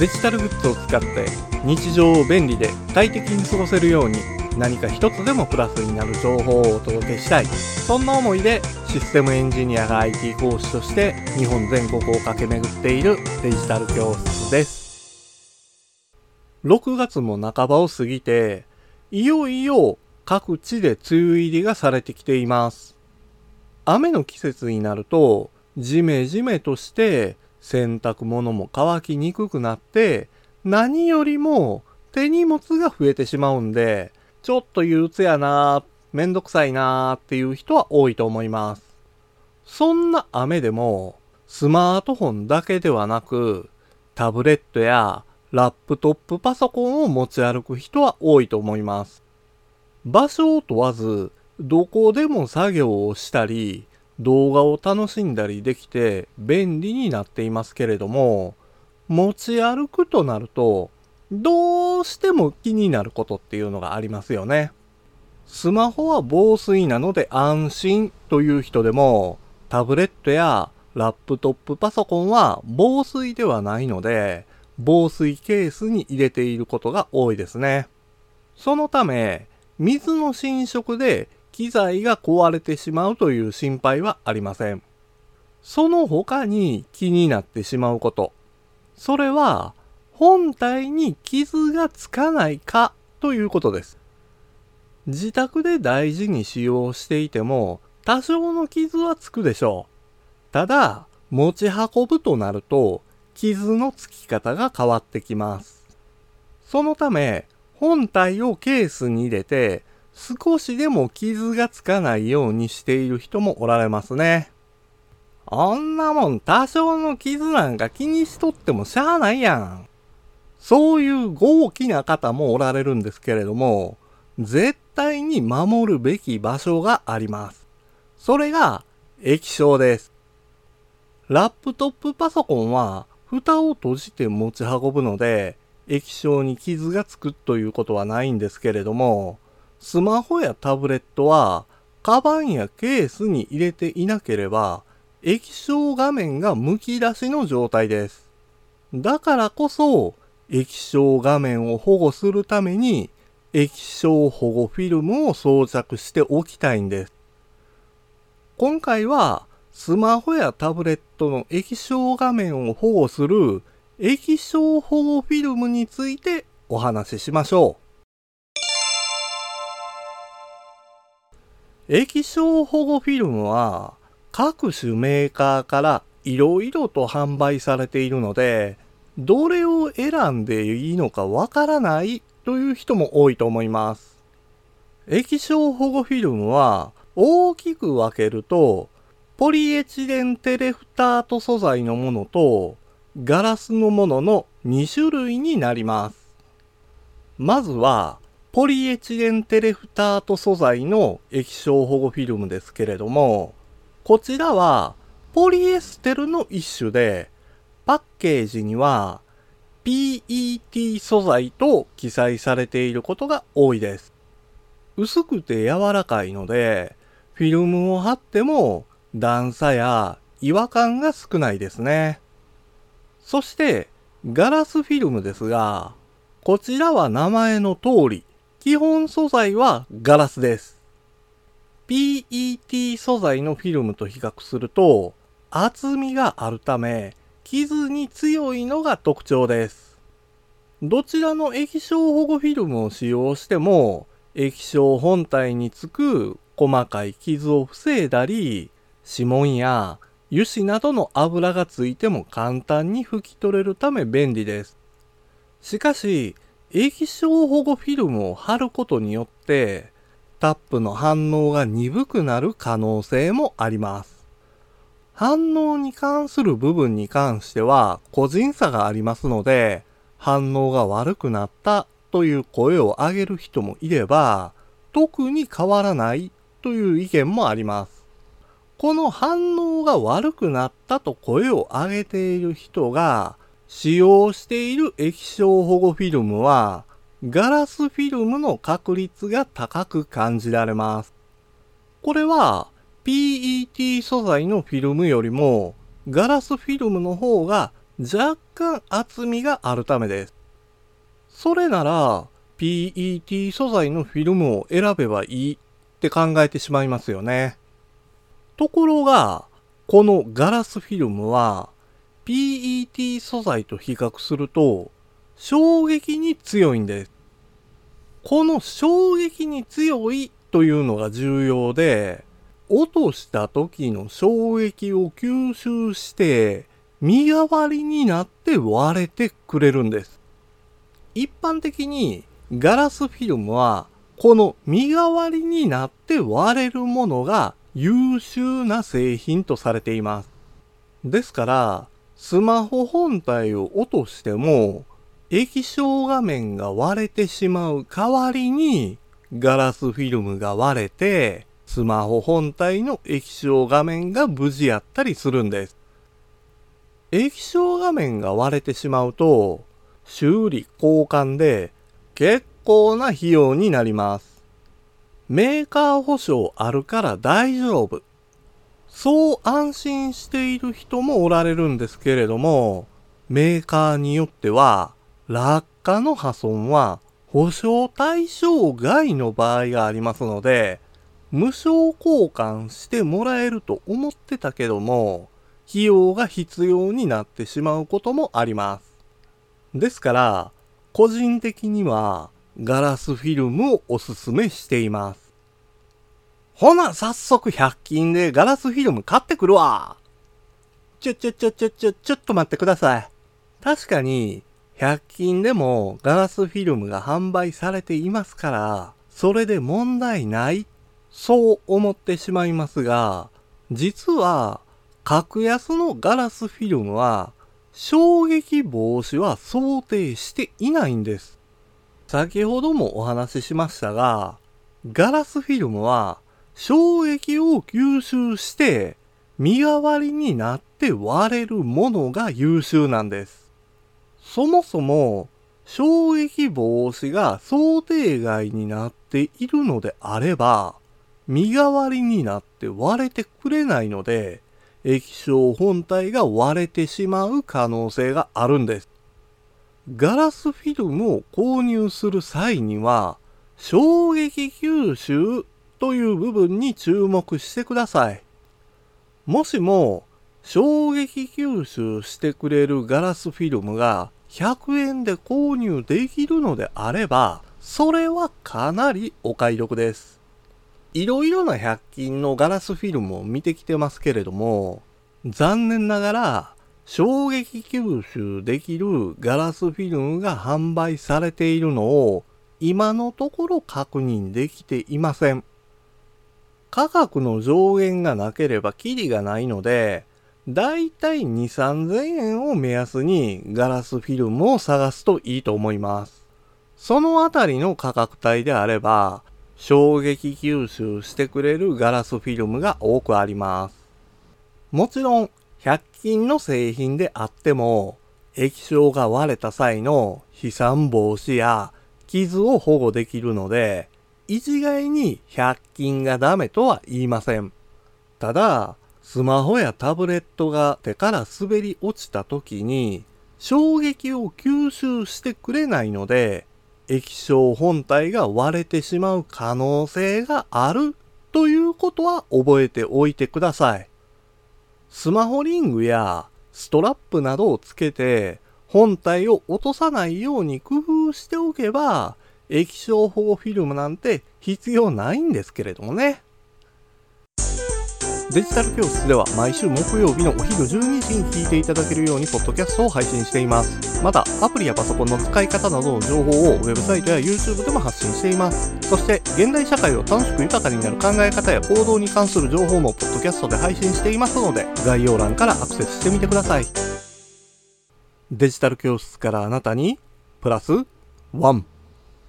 デジタルグッズを使って日常を便利で快適に過ごせるように何か一つでもプラスになる情報をお届けしたい。そんな思いでシステムエンジニアが IT 講師として日本全国を駆け巡っているデジタル教室です。6月も半ばを過ぎていよいよ各地で梅雨入りがされてきています。雨の季節になるとジメジメとして洗濯物も乾きにくくなって何よりも手荷物が増えてしまうんでちょっと憂鬱やなめんどくさいなっていう人は多いと思います。そんな雨でもスマートフォンだけではなくタブレットやラップトップパソコンを持ち歩く人は多いと思います。場所を問わずどこでも作業をしたり動画を楽しんだりできて便利になっていますけれども持ち歩くとなるとどうしても気になることっていうのがありますよね。スマホは防水なので安心という人でも、タブレットやラップトップパソコンは防水ではないので、防水ケースに入れていることが多いですね。そのため、水の浸食で機材が壊れてしまうという心配はありません。その他に気になってしまうこと。それは、本体に傷がつかないかということです。自宅で大事に使用していても多少の傷はつくでしょう。ただ、持ち運ぶとなると傷のつき方が変わってきます。そのため、本体をケースに入れて少しでも傷がつかないようにしている人もおられますね。あんなもん多少の傷なんか気にしとってもしゃあないやん。そういう豪気な方もおられるんですけれども、絶対に守るべき場所があります。それが液晶です。ラップトップパソコンは蓋を閉じて持ち運ぶので液晶に傷がつくということはないんですけれどもスマホやタブレットはカバンやケースに入れていなければ液晶画面がむき出しの状態です。だからこそ液晶画面を保護するために液晶保護フィルムを装着しておきたいんです。今回はスマホやタブレットの液晶画面を保護する液晶保護フィルムについてお話ししましょう。液晶保護フィルムは各種メーカーから色々と販売されているのでどれを選んでいいのかわからないという人も多いと思います。液晶保護フィルムは大きく分けるとポリエチレンテレフタート素材のものとガラスのものの2種類になります。まずはポリエチレンテレフタート素材の液晶保護フィルムですけれどもこちらはポリエステルの一種でパッケージには PET 素材と記載されていることが多いです。薄くて柔らかいので、フィルムを貼っても段差や違和感が少ないですね。そして、ガラスフィルムですが、こちらは名前の通り、基本素材はガラスです。PET 素材のフィルムと比較すると厚みがあるため傷に強いのが特徴です。どちらの液晶保護フィルムを使用しても、液晶本体につく細かい傷を防いだり、指紋や油脂などの油がついても簡単に拭き取れるため便利です。しかし、液晶保護フィルムを貼ることによって、タップの反応が鈍くなる可能性もあります。反応に関する部分に関しては個人差がありますので、反応が悪くなったという声を上げる人もいれば、特に変わらないという意見もあります。この反応が悪くなったと声を上げている人が使用している液晶保護フィルムはガラスフィルムの確率が高く感じられます。これは PET 素材のフィルムよりもガラスフィルムの方が若干厚みがあるためです。それなら PET 素材のフィルムを選べばいいって考えてしまいますよね。ところが、このガラスフィルムは PET 素材と比較すると衝撃に強いんです。この衝撃に強いというのが重要で、落とした時の衝撃を吸収して身代わりになって割れてくれるんです。一般的にガラスフィルムはこの身代わりになって割れるものが優秀な製品とされています。ですから、スマホ本体を落としても、液晶画面が割れてしまう代わりに、ガラスフィルムが割れて、スマホ本体の液晶画面が無事やったりするんです。液晶画面が割れてしまうと、修理交換で結構な費用になります。メーカー保証あるから大丈夫。そう安心している人もおられるんですけれども、メーカーによっては、落下の破損は保証対象外の場合がありますので、無償交換してもらえると思ってたけども、費用が必要になってしまうこともあります。ですから、個人的にはガラスフィルムをおすすめしています。ほな、早速100均でガラスフィルム買ってくるわ。ちょちょちょちょちょ、ちょっと待ってください。確かに、100均でもガラスフィルムが販売されていますから、それで問題ない、そう思ってしまいますが、実は、格安のガラスフィルムは、衝撃防止は想定していないんです。先ほどもお話ししましたが、ガラスフィルムは衝撃を吸収して身代わりになって割れるものが優秀なんです。そもそも衝撃防止が想定外になっているのであれば、身代わりになって割れてくれないので、液晶本体が割れてしまう可能性があるんです。ガラスフィルムを購入する際には、衝撃吸収という部分に注目してください。もしも、衝撃吸収してくれるガラスフィルムが100円で購入できるのであれば、それはかなりお買い得です。いろいろな100均のガラスフィルムを見てきてますけれども、残念ながら衝撃吸収できるガラスフィルムが販売されているのを今のところ確認できていません。価格の上限がなければキリがないので、だいたい2、3000円を目安にガラスフィルムを探すといいと思います。そのあたりの価格帯であれば、衝撃吸収してくれるガラスフィルムが多くあります。もちろん100均の製品であっても、液晶が割れた際の飛散防止や傷を保護できるので、一概に100均がダメとは言いません。ただ、スマホやタブレットが手から滑り落ちた時に衝撃を吸収してくれないので、液晶本体が割れてしまう可能性があるということは覚えておいてください。スマホリングやストラップなどをつけて本体を落とさないように工夫しておけば液晶保護フィルムなんて必要ないんですけれどもね。デジタル教室では毎週木曜日のお昼12時に聞いていただけるようにポッドキャストを配信しています。また、アプリやパソコンの使い方などの情報をウェブサイトや YouTube でも発信しています。そして、現代社会を楽しく豊かになる考え方や行動に関する情報もポッドキャストで配信していますので、概要欄からアクセスしてみてください。デジタル教室からあなたに、プラス1。